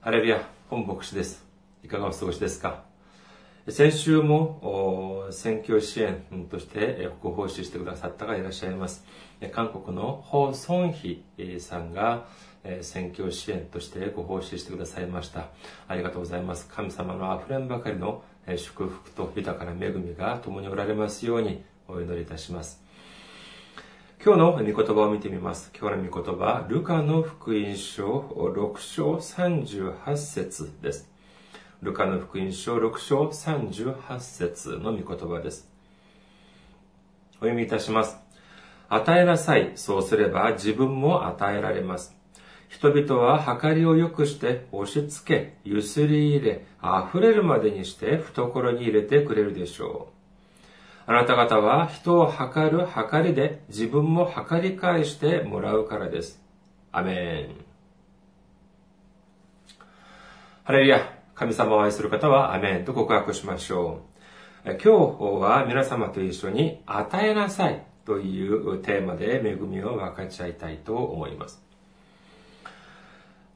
ハレルヤ、本牧師です。いかがお過ごしですか？先週も選挙支援としてご奉仕してくださった方がいらっしゃいます。韓国のホ・ソンヒさんが選挙支援としてご奉仕してくださいました。ありがとうございます。神様の溢れんばかりの祝福と豊かな恵みが共におられますようにお祈りいたします。今日の御言葉を見てみます。今日の御言葉、ルカの福音書6章38節です。ルカの福音書6章38節の御言葉です。お読みいたします。与えなさい。そうすれば自分も与えられます。人々は計りを良くして押し付け、ゆすり入れ、溢れるまでにして懐に入れてくれるでしょう。あなた方は人を測る測りで自分も測り返してもらうからです。アメン。ハレルヤ。神様を愛する方はアメンと告白しましょう。今日は皆様と一緒に与えなさいというテーマで恵みを分かち合いたいと思います。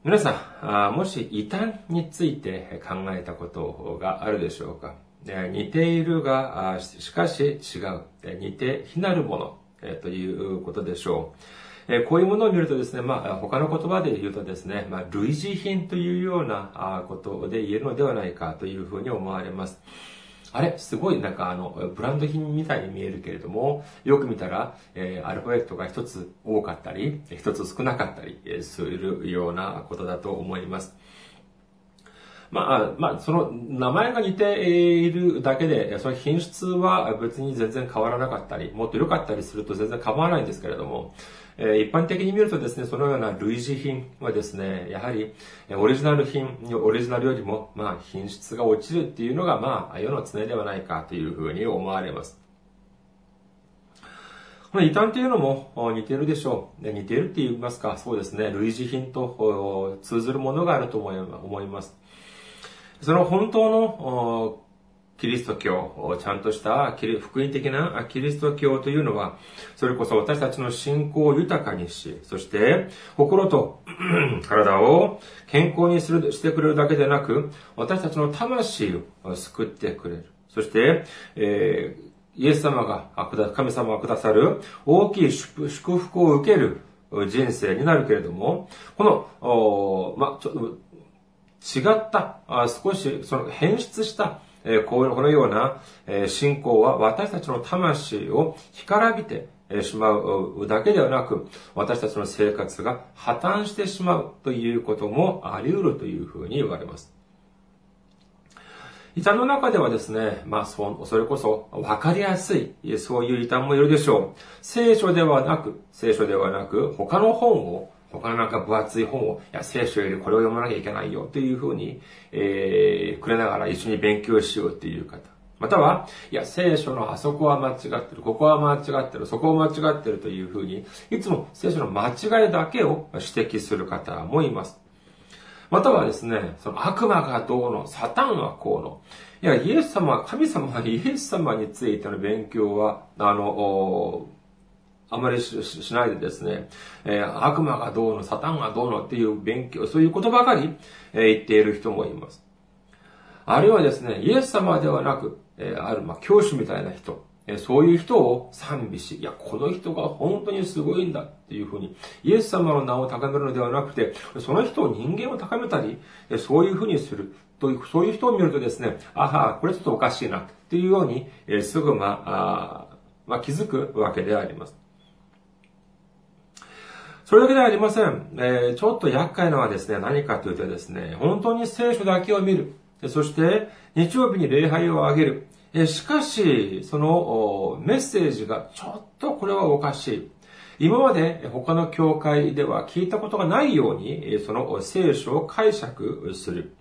皆さん、もし異端について考えたことがあるでしょうか？似ているが、しかし違う。似て非なるものということでしょう。こういうものを見るとですね、まあ、他の言葉で言うとですね、まあ、類似品というようなことで言えるのではないかというふうに思われます。あれすごいなんかあの、ブランド品みたいに見えるけれども、よく見たら、えー、アルファベットが一つ多かったり、一つ少なかったりするようなことだと思います。まあ、まあ、その名前が似ているだけで、その品質は別に全然変わらなかったり、もっと良かったりすると全然構わないんですけれども、え一般的に見るとですね、そのような類似品はですね、やはりオリジナル品、オリジナルよりも、まあ、品質が落ちるっていうのが、まあ、世の常ではないかというふうに思われます。この異端というのも似てるでしょう。似てるって言いますか、そうですね、類似品と通ずるものがあると思います。その本当のキリスト教、ちゃんとした福音的なキリスト教というのは、それこそ私たちの信仰を豊かにし、そして心と 体を健康にするしてくれるだけでなく、私たちの魂を救ってくれる。そして、えー、イエス様が、神様がくださる大きい祝福を受ける人生になるけれども、この、ま、ちょっと、違った、あ少しその変質した、えこのようなえ信仰は私たちの魂を干からびてしまうだけではなく、私たちの生活が破綻してしまうということもあり得るというふうに言われます。異端の中ではですね、まあ、それこそ分かりやすい、そういう異端もいるでしょう。聖書ではなく、聖書ではなく、他の本を他のなんか分厚い本を、いや、聖書よりこれを読まなきゃいけないよっていうふうに、えー、くれながら一緒に勉強しようっていう方。または、いや、聖書のあそこは間違ってる、ここは間違ってる、そこは間違ってるというふうに、いつも聖書の間違いだけを指摘する方もいます。またはですね、その悪魔がどうの、サタンはこうの。いや、イエス様、神様はイエス様についての勉強は、あの、あまりしないでですね、えー、悪魔がどうの、サタンがどうのっていう勉強、そういうことばかり、えー、言っている人もいます。あるいはですね、イエス様ではなく、えー、ある、ま、教師みたいな人、えそういう人を賛美し、いや、この人が本当にすごいんだっていうふうに、イエス様の名を高めるのではなくて、その人を人間を高めたりえ、そういうふうにする。という、そういう人を見るとですね、あは、これちょっとおかしいなっていうように、えすぐまあ、あまあ、気づくわけであります。それだけではありません。えー、ちょっと厄介なのはですね、何かというとですね、本当に聖書だけを見る。そして、日曜日に礼拝をあげる。えしかし、そのメッセージがちょっとこれはおかしい。今まで他の教会では聞いたことがないように、その聖書を解釈する。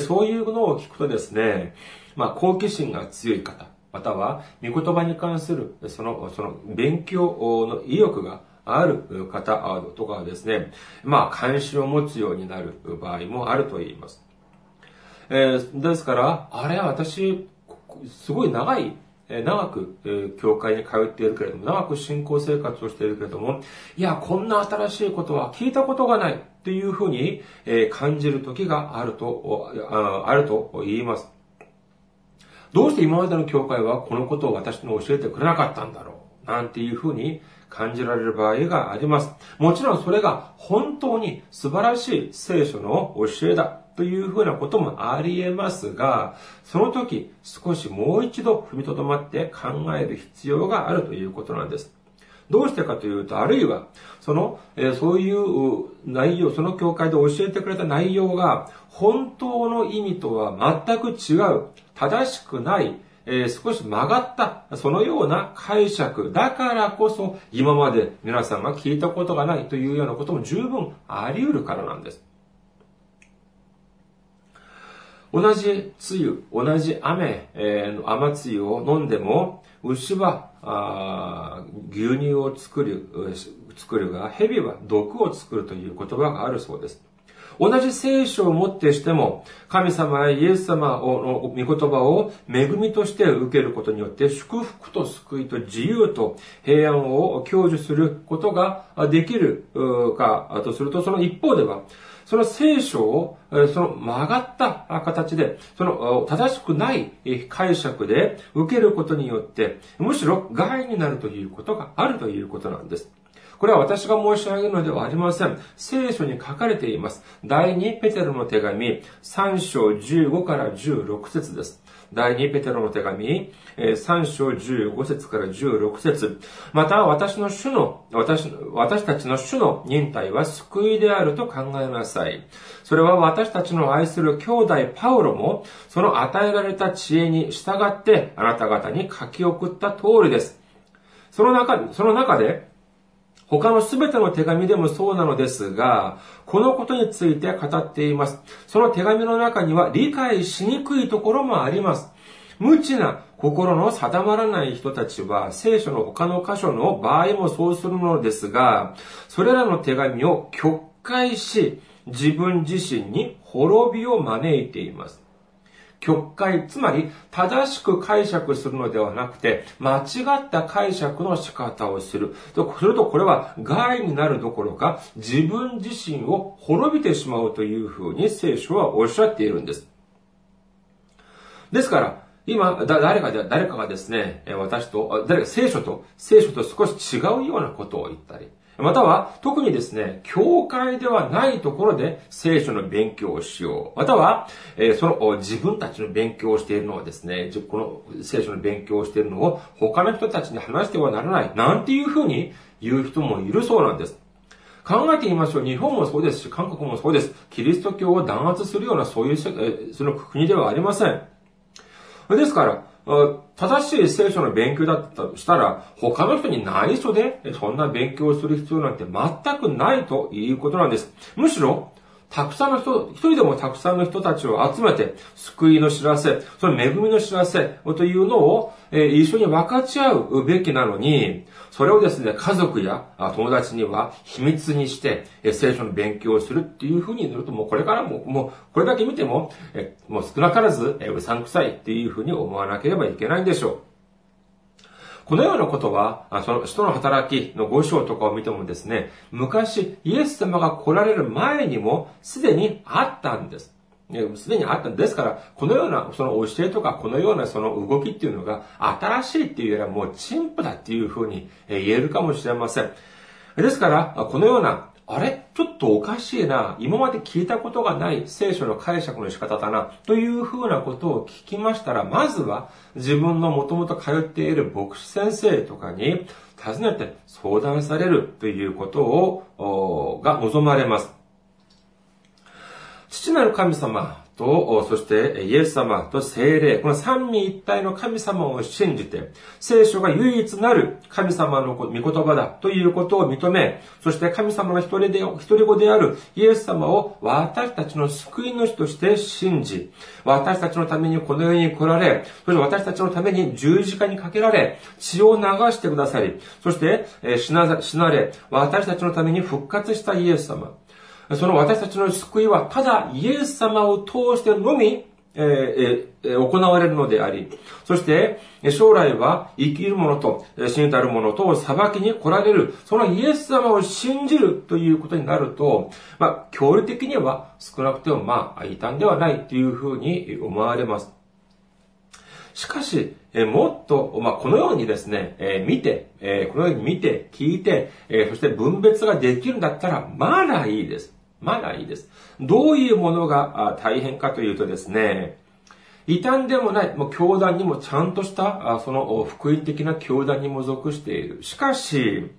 そういうのを聞くとですね、まあ、好奇心が強い方、または、御言葉に関する、その、その、勉強の意欲がある方とかはですね、まあ、関心を持つようになる場合もあると言います。えー、ですから、あれは私、すごい長い、長く、教会に通っているけれども、長く信仰生活をしているけれども、いや、こんな新しいことは聞いたことがないっていうふうに感じる時があると、あると言います。どうして今までの教会はこのことを私に教えてくれなかったんだろうなんていうふうに感じられる場合があります。もちろんそれが本当に素晴らしい聖書の教えだというふうなこともあり得ますが、その時少しもう一度踏みとどまって考える必要があるということなんです。どうしてかというと、あるいは、その、えそういう内容、その教会で教えてくれた内容が、本当の意味とは全く違う、正しくない、えー、少し曲がった、そのような解釈だからこそ、今まで皆さんが聞いたことがないというようなことも十分あり得るからなんです。同じ梅雨、同じ雨、えー、雨露を飲んでも、牛はあ牛乳を作る、作るが、蛇は毒を作るという言葉があるそうです。同じ聖書をもってしても、神様やイエス様の御言葉を恵みとして受けることによって、祝福と救いと自由と平安を享受することができるかとすると、その一方では、その聖書を、その曲がった形で、その正しくない解釈で受けることによって、むしろ害になるということがあるということなんです。これは私が申し上げるのではありません。聖書に書かれています。第2ペテロの手紙、3章15から16節です。第2ペテロの手紙、3章15節から16節また私の主の、私、私たちの主の忍耐は救いであると考えなさい。それは私たちの愛する兄弟パウロも、その与えられた知恵に従ってあなた方に書き送った通りです。その中、その中で、他のすべての手紙でもそうなのですが、このことについて語っています。その手紙の中には理解しにくいところもあります。無知な心の定まらない人たちは聖書の他の箇所の場合もそうするのですが、それらの手紙を曲解し、自分自身に滅びを招いています。曲解、つまり正しく解釈するのではなくて、間違った解釈の仕方をする。とするとこれは害になるどころか、自分自身を滅びてしまうというふうに聖書はおっしゃっているんです。ですから、今、誰か誰かがですね、私と、誰か聖書と、聖書と少し違うようなことを言ったり、または、特にですね、教会ではないところで聖書の勉強をしよう。または、えその自分たちの勉強をしているのはですね、この聖書の勉強をしているのを他の人たちに話してはならない。なんていうふうに言う人もいるそうなんです。考えてみましょう。日本もそうですし、韓国もそうです。キリスト教を弾圧するようなそういう、その国ではありません。ですから、正しい聖書の勉強だったとしたら、他の人に内緒でそんな勉強をする必要なんて全くないということなんです。むしろ、たくさんの人、一人でもたくさんの人たちを集めて、救いの知らせ、その恵みの知らせというのを、え一緒に分かち合うべきなのに、それをですね、家族や友達には秘密にして、え聖書の勉強をするっていうふうになると、もうこれからも、もうこれだけ見ても、えもう少なからず、えうさんくさいっていうふうに思わなければいけないんでしょう。このようなことは、その人の働きの5章とかを見てもですね、昔、イエス様が来られる前にもすでにあったんです。すでにあったんですから、このようなその教えとか、このようなその動きっていうのが、新しいっていうよりはもう陳腐だっていうふうに言えるかもしれません。ですから、このようなあれ？ちょっとおかしいな。今まで聞いたことがない聖書の解釈の仕方だな。というふうなことを聞きましたら、まずは自分のもともと通っている牧師先生とかに尋ねて相談されるということを、が望まれます。父なる神様と、そしてイエス様と精霊、この三位一体の神様を信じて、聖書が唯一なる神様の御言葉だということを認め、そして神様の一人で、一人子であるイエス様を私たちの救い主として信じ、私たちのためにこの世に来られ、そして私たちのために十字架にかけられ、血を流してくださり、そして死な死なれ、私たちのために復活したイエス様。その私たちの救いはただイエス様を通してのみえー、行われるのであり、そして、将来は生きる者と死にたる者と裁きに来られる、そのイエス様を信じるということになると、まあ、教理的には少なくてもまあ、異端ではないというふうに思われます。しかし、えもっと、まあ、このようにですね、え見て、えこのように見て、聞いて、えそして分別ができるんだったら、まだいいです。まだいいです。どういうものが大変かというとですね、異端でもない、もう教団にもちゃんとした、その福音的な教団にも属している。しかし、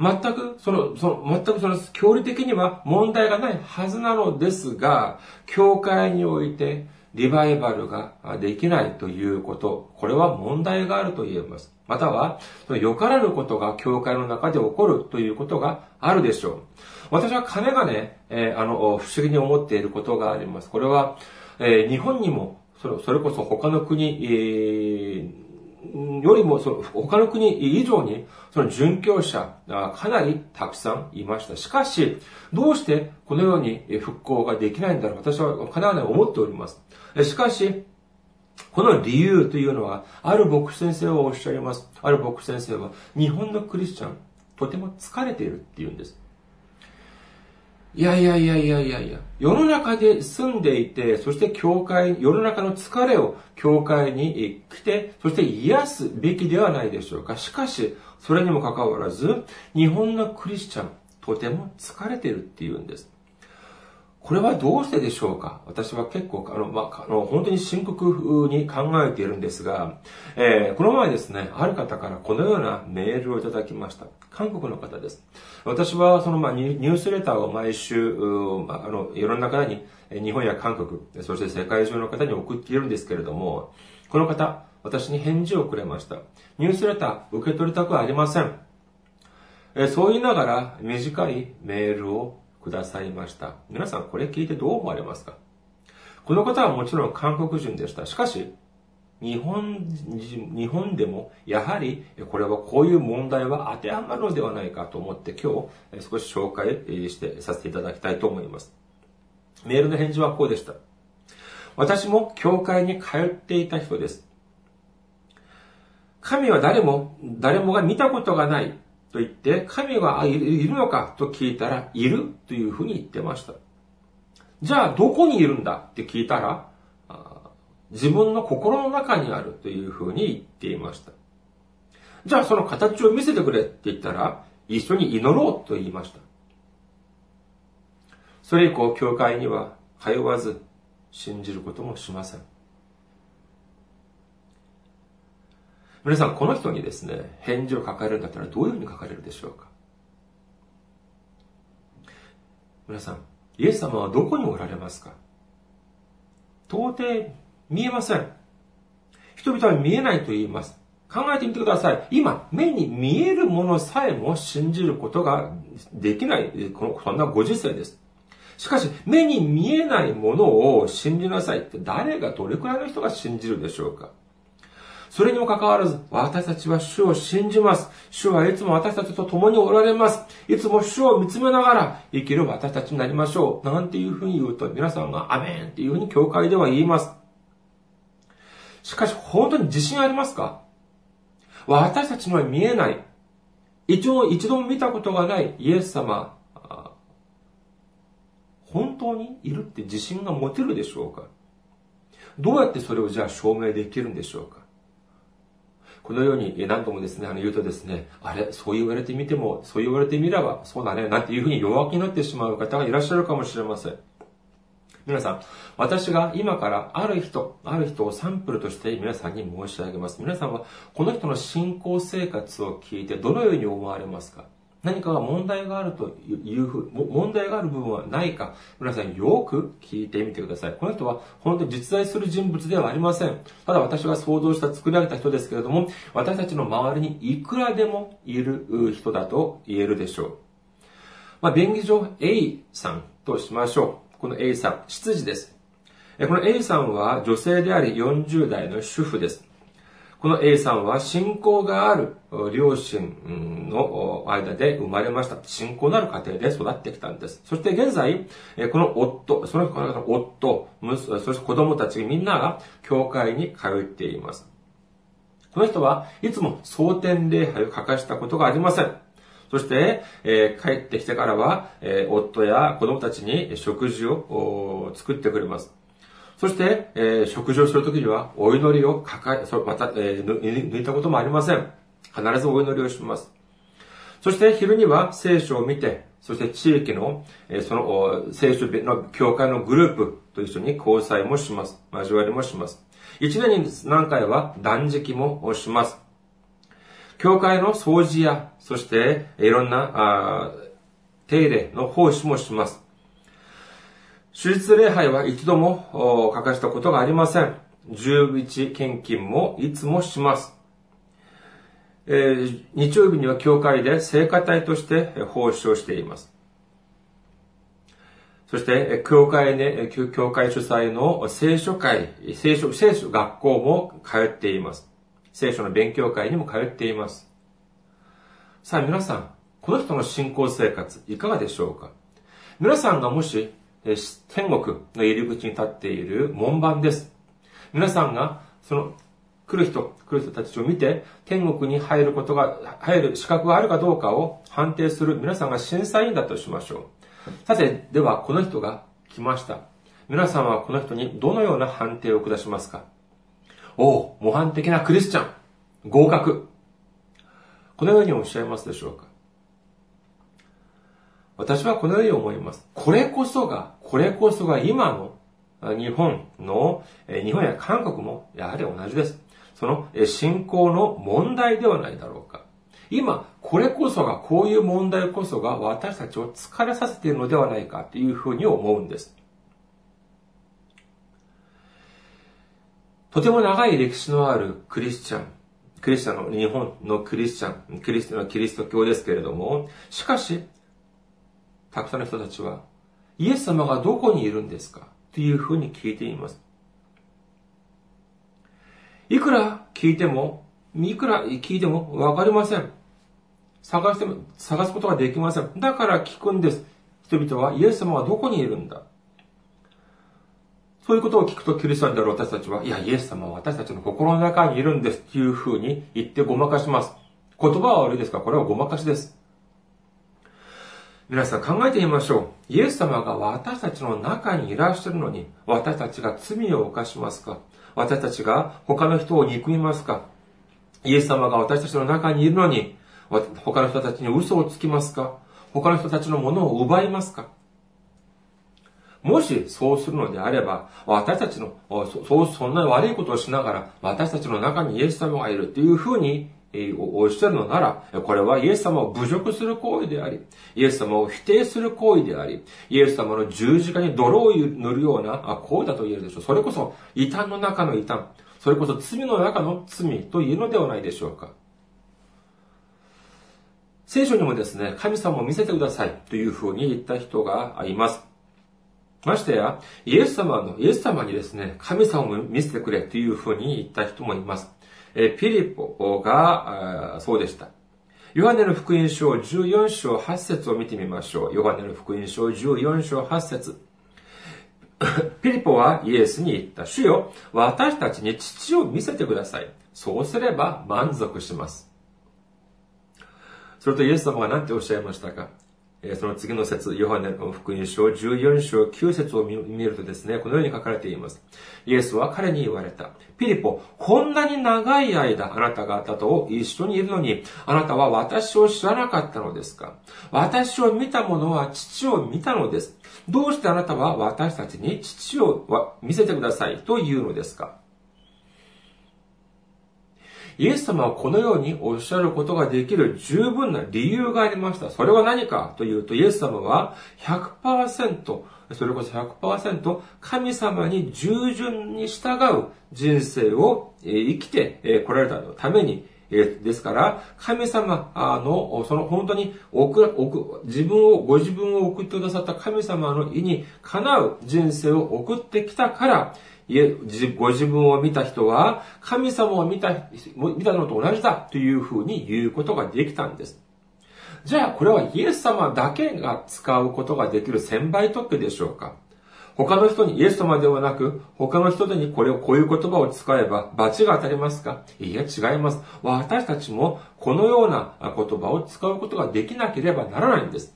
全く、その、その、全くその、教理的には問題がないはずなのですが、教会において、リバイバルができないということ、これは問題があると言えます。または、よからぬことが教会の中で起こるということがあるでしょう。私は金がね、えー、あの、不思議に思っていることがあります。これは、えー、日本にも、それそれこそ他の国、えー、よりも、その他の国以上に、その殉教者、かなりたくさんいました。しかし、どうしてこのように復興ができないんだろう私はかなり思っております。しかし、この理由というのは、ある牧師先生はおっしゃいます。ある牧師先生は、日本のクリスチャン、とても疲れているって言うんです。いやいやいやいやいやいや、世の中で住んでいて、そして教会、世の中の疲れを教会に来て、そして癒すべきではないでしょうか。しかし、それにもかかわらず、日本のクリスチャン、とても疲れてるって言うんです。これはどうしてでしょうか？私は結構、あの、まあ、あの、本当に深刻に考えているんですが、えー、この前ですね、ある方からこのようなメールをいただきました。韓国の方です。私は、その、まあ、ニュースレターを毎週、まああの、いろんな方に、日本や韓国、そして世界中の方に送っているんですけれども、この方、私に返事をくれました。ニュースレター受け取りたくありません。えそう言いながら短いメールをくださいました。皆さんこれ聞いてどう思われますか？この方はもちろん韓国人でした。しかし、日本人、日本でもやはりこれはこういう問題は当てはまるのではないかと思って今日少し紹介してさせていただきたいと思います。メールの返事はこうでした。私も教会に通っていた人です。神は誰も、誰もが見たことがないと言って、神はいるのかと聞いたら、いるというふうに言ってました。じゃあ、どこにいるんだって聞いたら、自分の心の中にあるというふうに言っていました。じゃあ、その形を見せてくれって言ったら、一緒に祈ろうと言いました。それ以降、教会には通わず、信じることもしません。皆さん、この人にですね、返事を書かれるんだったらどういうふうに書かれるでしょうか？皆さん、イエス様はどこにおられますか？到底見えません。人々は見えないと言います。考えてみてください。今、目に見えるものさえも信じることができない、このそんなご時世です。しかし、目に見えないものを信じなさいって誰がどれくらいの人が信じるでしょうか？それにもかかわらず、私たちは主を信じます。主はいつも私たちと共におられます。いつも主を見つめながら生きる私たちになりましょう。なんていうふうに言うと、皆さんがアメンっていうふうに教会では言います。しかし、本当に自信ありますか？私たちには見えない。一度、一度も見たことがないイエス様。本当にいるって自信が持てるでしょうか？どうやってそれをじゃあ証明できるんでしょうか？このように何度もですね、あの言うとですね、あれ、そう言われてみても、そう言われてみれば、そうだね、なんていうふうに弱気になってしまう方がいらっしゃるかもしれません。皆さん、私が今からある人、ある人をサンプルとして皆さんに申し上げます。皆さんはこの人の信仰生活を聞いてどのように思われますか？何かが問題があるというふう、問題がある部分はないか、皆さんよく聞いてみてください。この人は本当に実在する人物ではありません。ただ私が想像した作り上げた人ですけれども、私たちの周りにいくらでもいる人だと言えるでしょう。まあ、便宜上 A さんとしましょう。この A さん、執事です。この A さんは女性であり40代の主婦です。この A さんは信仰がある両親の間で生まれました。信仰のある家庭で育ってきたんです。そして現在、この夫、その夫、そして子供たちみんなが教会に通っています。この人はいつも蒼天礼拝を欠かしたことがありません。そして、えー、帰ってきてからは、えー、夫や子供たちに食事を作ってくれます。そして、えー、食事をするときには、お祈りを抱え、そまた、えー、抜いたこともありません。必ずお祈りをします。そして昼には聖書を見て、そして地域の、えー、その聖書の教会のグループと一緒に交際もします。交わりもします。一年に何回は断食もします。教会の掃除や、そしていろんなあ手入れの奉仕もします。手術礼拝は一度も欠かしたことがありません。十一献金もいつもします。えー、日曜日には教会で聖歌隊として奉仕をしています。そして、教会ね、教会主催の聖書会、聖書、聖書学校も通っています。聖書の勉強会にも通っています。さあ皆さん、この人の信仰生活いかがでしょうか？皆さんがもし天国の入り口に立っている門番です。皆さんが、その、来る人、来る人たちを見て、天国に入ることが、入る資格があるかどうかを判定する皆さんが審査員だとしましょう。さて、では、この人が来ました。皆さんはこの人にどのような判定を下しますか？おお、模範的なクリスチャン。合格。このようにおっしゃいますでしょうか？私はこのように思います。これこそが、これこそが今の日本の、日本や韓国もやはり同じです。その信仰の問題ではないだろうか。今、これこそが、こういう問題こそが私たちを疲れさせているのではないかというふうに思うんです。とても長い歴史のあるクリスチャン、クリスチャンの、日本のクリスチャン、クリスのキリスト教ですけれども、しかし、たくさんの人たちは、イエス様がどこにいるんですか？というふうに聞いています。いくら聞いても、いくら聞いてもわかりません。探しても、探すことができません。だから聞くんです。人々はイエス様はどこにいるんだ？そういうことを聞くとキリストになる私たちは、いや、イエス様は私たちの心の中にいるんですっていうふうに言ってごまかします。言葉は悪いですが、これはごまかしです。皆さん考えてみましょう。イエス様が私たちの中にいらっしゃるのに、私たちが罪を犯しますか？私たちが他の人を憎みますか？イエス様が私たちの中にいるのに、他の人たちに嘘をつきますか？他の人たちのものを奪いますか？もしそうするのであれば、私たちの、そう、そんな悪いことをしながら、私たちの中にイエス様がいるっていうふうにおっしゃるのなら、これはイエス様を侮辱する行為であり、イエス様を否定する行為であり、イエス様の十字架に泥を塗るような行為だと言えるでしょう。それこそ異端の中の異端、それこそ罪の中の罪と言うのではないでしょうか。聖書にもですね、神様を見せてくださいというふうに言った人がいます。ましてや、イエス様の、イエス様にですね、神様を見せてくれというふうに言った人もいます。えピリポがそうでした。ヨハネの福音書14章8節を見てみましょう。ヨハネの福音書14章8節 ピリポはイエスに言った。主よ、私たちに父を見せてください。そうすれば満足します。それとイエス様が何ておっしゃいましたか？その次の説、ヨハネの福音書14章9節を見るとですね、このように書かれています。イエスは彼に言われた。ピリポ、こんなに長い間あなた方と一緒にいるのに、あなたは私を知らなかったのですか？私を見た者は父を見たのです。どうしてあなたは私たちに父を見せてくださいと言うのですか？イエス様はこのようにおっしゃることができる十分な理由がありました。それは何かというと、イエス様は100%、それこそ100%神様に従順に従う人生を生きてこられたために、ですから、神様の、その本当に、自分を、ご自分を送ってくださった神様の意にかなう人生を送ってきたから、ご自分を見た人は、神様を見た、見たのと同じだというふうに言うことができたんです。じゃあ、これはイエス様だけが使うことができる千倍特許でしょうか？他の人にイエス様ではなく、他の人にこれを、こういう言葉を使えば、罰が当たりますか？いや、違います。私たちもこのような言葉を使うことができなければならないんです。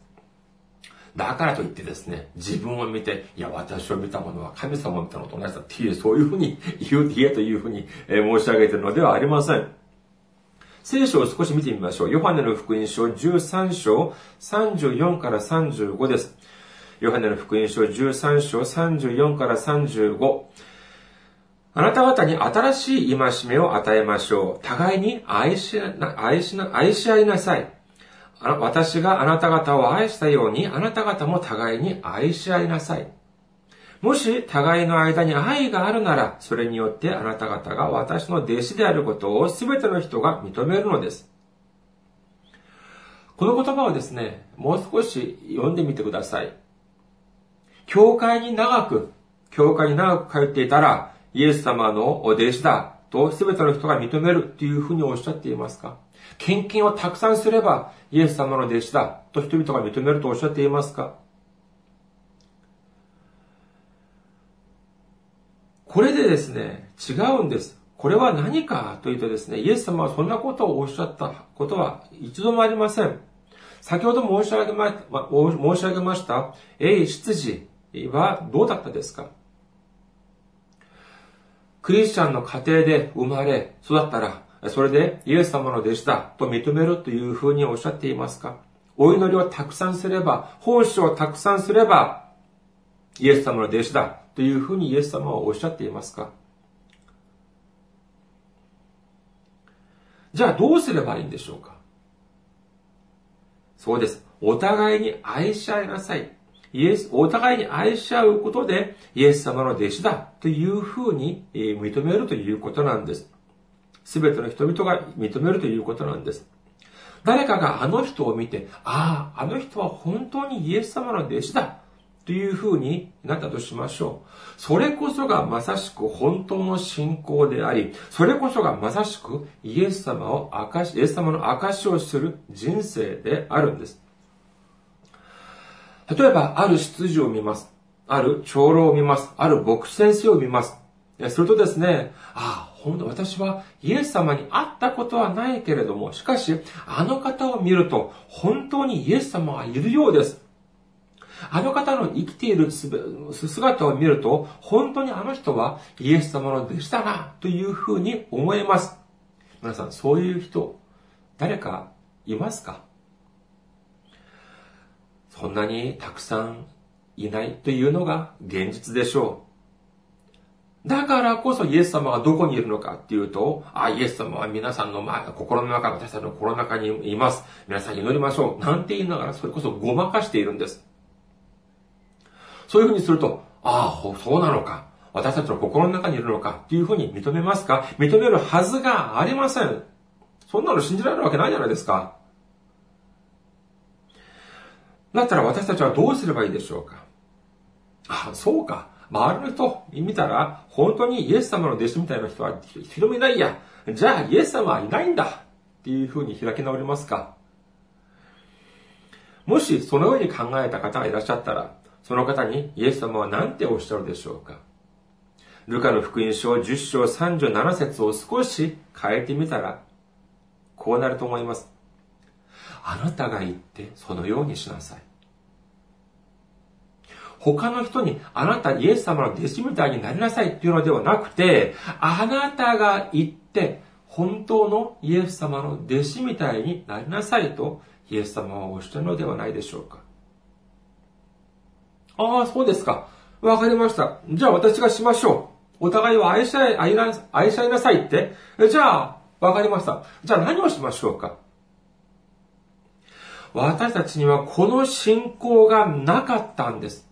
だからといってですね、自分を見て、いや、私を見たものは神様を見たのと同じだっていう、そういうふうに言う、言えというふうに申し上げているのではありません。聖書を少し見てみましょう。ヨハネの福音書13章34から35です。ヨハネの福音書13章34から35。あなた方に新しい戒めを与えましょう。互いに愛し、愛し、愛し合いなさい。私があなた方を愛したように、あなた方も互いに愛し合いなさい。もし互いの間に愛があるなら、それによってあなた方が私の弟子であることを全ての人が認めるのです。この言葉をですね、もう少し読んでみてください。教会に長く、教会に長く通っていたら、イエス様のお弟子だと全ての人が認めるというふうにおっしゃっていますか？献金をたくさんすればイエス様の弟子だと人々が認めるとおっしゃっていますか？これでですね、違うんです。これは何かというとですね、イエス様はそんなことをおっしゃったことは一度もありません。先ほど申し上げま、申し上げました、英執事はどうだったですか？クリスチャンの家庭で生まれ、育ったら、それでイエス様の弟子だと認めるというふうにおっしゃっていますか？お祈りをたくさんすれば、奉仕をたくさんすれば、イエス様の弟子だというふうにイエス様はおっしゃっていますか？じゃあどうすればいいんでしょうか？そうです。お互いに愛し合いなさい。イエス、お互いに愛し合うことで、イエス様の弟子だというふうに認めるということなんです。すべての人々が認めるということなんです。誰かがあの人を見て、ああ、あの人は本当にイエス様の弟子だというふうになったとしましょう。それこそがまさしく本当の信仰であり、それこそがまさしくイエス様を証し、イエス様の証をする人生であるんです。例えば、ある出自を見ます。ある長老を見ます。ある牧師先生を見ます。するとですね、ああ、本当私はイエス様に会ったことはないけれども、しかし、あの方を見ると、本当にイエス様はいるようです。あの方の生きている姿を見ると、本当にあの人はイエス様の弟子だな、というふうに思えます。皆さん、そういう人、誰かいますか？そんなにたくさんいないというのが現実でしょう。だからこそイエス様がどこにいるのかっていうと、あ、イエス様は皆さんの、まあ、心の中、私たちの心の中にいます。皆さん祈りましょう。なんて言いながら、それこそごまかしているんです。そういうふうにすると、ああ、そうなのか。私たちの心の中にいるのかっていうふうに認めますか？認めるはずがありません。そんなの信じられるわけないじゃないですか。だったら私たちはどうすればいいでしょうか？あ、そうか。周りの人見たら、本当にイエス様の弟子みたいな人は一人もいないや。じゃあイエス様はいないんだっていうふうに開き直りますかもしそのように考えた方がいらっしゃったら、その方にイエス様は何ておっしゃるでしょうかルカの福音書10章37節を少し変えてみたら、こうなると思います。あなたが言ってそのようにしなさい。他の人にあなたイエス様の弟子みたいになりなさいっていうのではなくて、あなたが言って本当のイエス様の弟子みたいになりなさいとイエス様はおっしゃるのではないでしょうか。ああ、そうですか。わかりました。じゃあ私がしましょう。お互いを愛し合い、愛愛し合いなさいって。じゃあ、わかりました。じゃあ何をしましょうか。私たちにはこの信仰がなかったんです。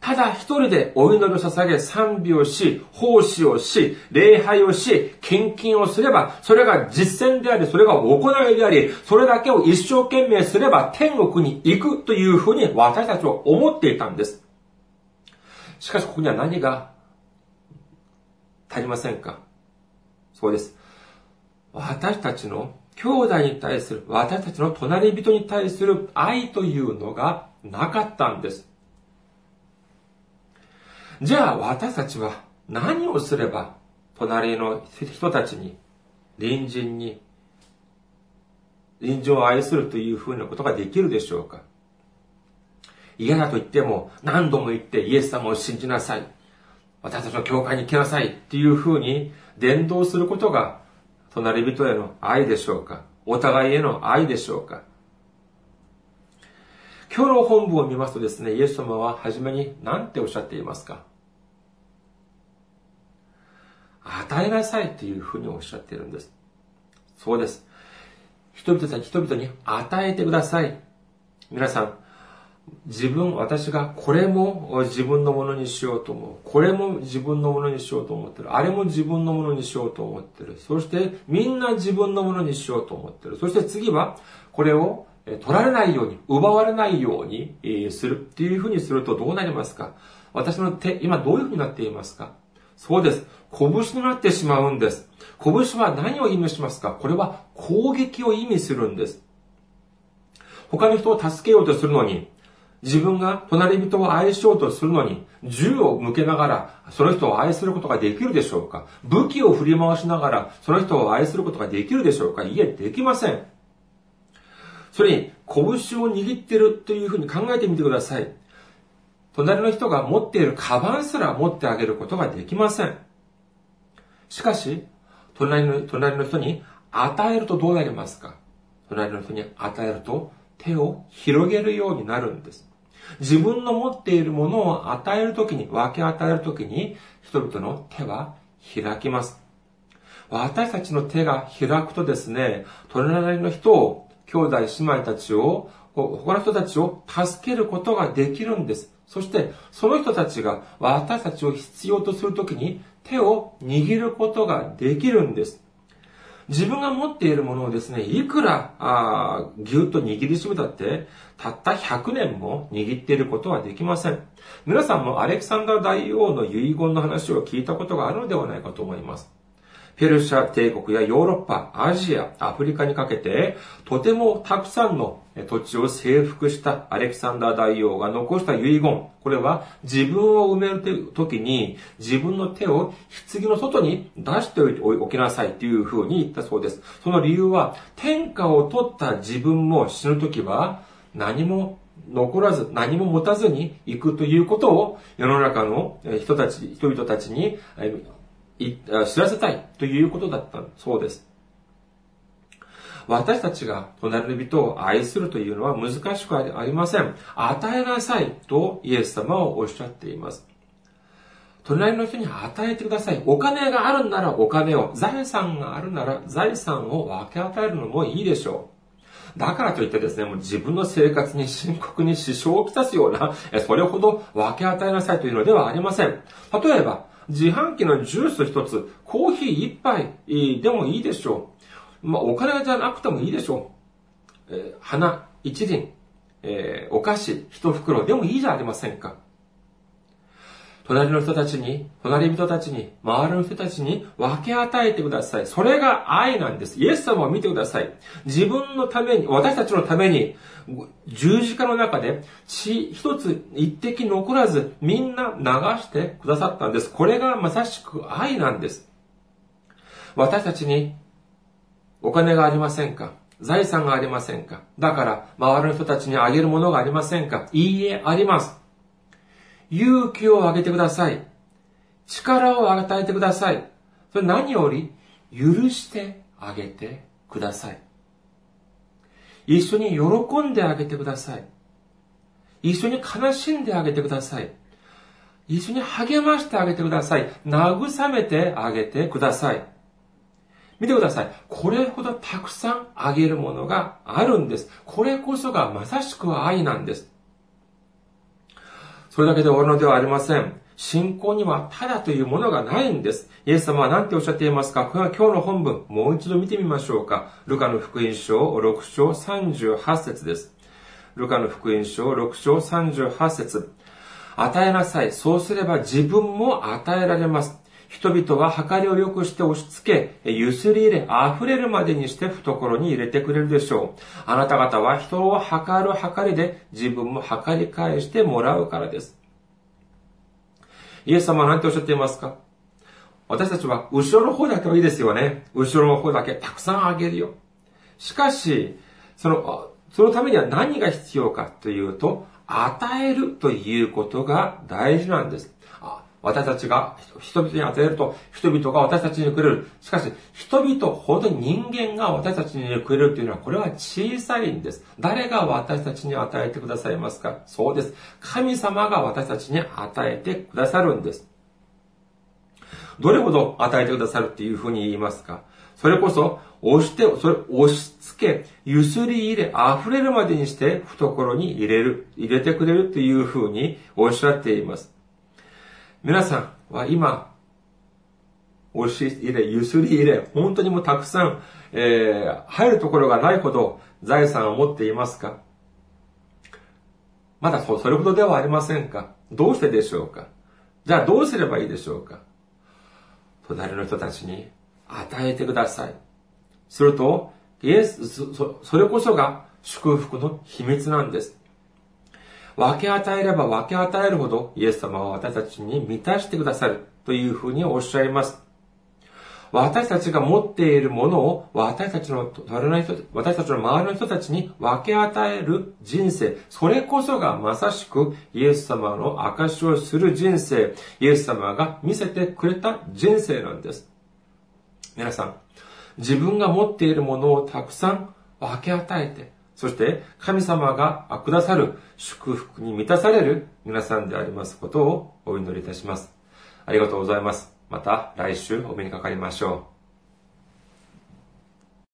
ただ一人でお祈りを捧げ、賛美をし、奉仕をし、礼拝をし、献金をすれば、それが実践であり、それが行いであり、それだけを一生懸命すれば天国に行くというふうに私たちは思っていたんです。しかしここには何が足りませんか？そうです。私たちの兄弟に対する、私たちの隣人に対する愛というのがなかったんです。じゃあ私たちは何をすれば隣の人たちに、隣人に、隣人を愛するというふうなことができるでしょうか？嫌だと言っても何度も言ってイエス様を信じなさい。私たちの教会に来なさいっていうふうに伝道することが隣人への愛でしょうか？お互いへの愛でしょうか？今日の本文を見ますとですね、イエス様は初めに何ておっしゃっていますか？与えなさいというふうにおっしゃっているんです。そうです。人々たち、人々に与えてください。皆さん、自分、私がこれも自分のものにしようと思う。これも自分のものにしようと思ってる。あれも自分のものにしようと思ってる。そしてみんな自分のものにしようと思ってる。そして次は、これを取られないように、奪われないようにするっていうふうにするとどうなりますか？私の手、今どういうふうになっていますか？そうです。拳になってしまうんです。拳は何を意味しますか？これは攻撃を意味するんです。他の人を助けようとするのに、自分が隣人を愛しようとするのに、銃を向けながら、その人を愛することができるでしょうか？武器を振り回しながら、その人を愛することができるでしょうか？いえ、できません。それに、拳を握ってるというふうに考えてみてください。隣の人が持っているカバンすら持ってあげることができません。しかし、隣の隣の人に与えるとどうなりますか？隣の人に与えると手を広げるようになるんです。自分の持っているものを与えるときに、分け与えるときに、人々の手は開きます。私たちの手が開くとですね、隣の人を、兄弟姉妹たちを、他の人たちを助けることができるんです。そして、その人たちが私たちを必要とするときに手を握ることができるんです。自分が持っているものをですね、いくら、あぎゅっと握りしめたって、たった100年も握っていることはできません。皆さんもアレキサンダー大王の遺言の話を聞いたことがあるのではないかと思います。ペルシャ帝国やヨーロッパ、アジア、アフリカにかけて、とてもたくさんの土地を征服したアレキサンダー大王が残した遺言。これは自分を埋める時に自分の手を棺の外に出しておきなさいというふうに言ったそうです。その理由は、天下を取った自分も死ぬ時は何も残らず、何も持たずに行くということを世の中の人たち、人々たちに知らせたいということだったそうです。私たちが隣の人を愛するというのは難しくありません。与えなさいとイエス様はおっしゃっています。隣の人に与えてください。お金があるならお金を、財産があるなら財産を分け与えるのもいいでしょう。だからといってですね、もう自分の生活に深刻に支障をきたすような、それほど分け与えなさいというのではありません。例えば、自販機のジュース一つ、コーヒー一杯でもいいでしょう。まあ、お金じゃなくてもいいでしょう。えー、花一輪、えー、お菓子一袋でもいいじゃありませんか。隣の人たちに、隣人たちに、周りの人たちに分け与えてください。それが愛なんです。イエス様を見てください。自分のために、私たちのために、十字架の中で血一つ一滴残らずみんな流してくださったんです。これがまさしく愛なんです。私たちにお金がありませんか？財産がありませんか？だから周りの人たちにあげるものがありませんか？いいえ、あります。勇気をあげてください。力を与えてください。それ何より許してあげてください。一緒に喜んであげてください。一緒に悲しんであげてください。一緒に励ましてあげてください。慰めてあげてください。見てください。これほどたくさんあげるものがあるんです。これこそがまさしく愛なんです。それだけで終わるのではありません。信仰にはただというものがないんです。イエス様は何ておっしゃっていますか？これは今日の本文、もう一度見てみましょうか。ルカの福音書6章38節です。ルカの福音書6章38節与えなさい。そうすれば自分も与えられます。人々は計りを良くして押し付け、ゆすり入れ、溢れるまでにして懐に入れてくれるでしょう。あなた方は人を計る計りで自分も計り返してもらうからです。イエス様は何ておっしゃっていますか？私たちは後ろの方だけはいいですよね。後ろの方だけたくさんあげるよ。しかし、その、そのためには何が必要かというと、与えるということが大事なんです。私たちが人々に与えると、人々が私たちにくれる。しかし、人々ほど人間が私たちにくれるというのは、これは小さいんです。誰が私たちに与えてくださいますか？そうです。神様が私たちに与えてくださるんです。どれほど与えてくださるっていうふうに言いますか？それこそ、押して、それ、押し付け、ゆすり入れ、溢れるまでにして、懐に入れる、入れてくれるというふうにおっしゃっています。皆さんは今、押し入れ、ゆすり入れ、本当にもうたくさん、えー、入るところがないほど財産を持っていますか？まだそれほどではありませんか？どうしてでしょうか？じゃあどうすればいいでしょうか？隣の人たちに与えてください。すると、イエス、そそれこそが祝福の秘密なんです。分け与えれば分け与えるほどイエス様は私たちに満たしてくださるというふうにおっしゃいます。私たちが持っているものを私たちの、私たちの周りの人たちに分け与える人生。それこそがまさしくイエス様の証をする人生。イエス様が見せてくれた人生なんです。皆さん、自分が持っているものをたくさん分け与えて、そして神様がくださる祝福に満たされる皆さんでありますことをお祈りいたします。ありがとうございます。また来週お目にかかりましょう。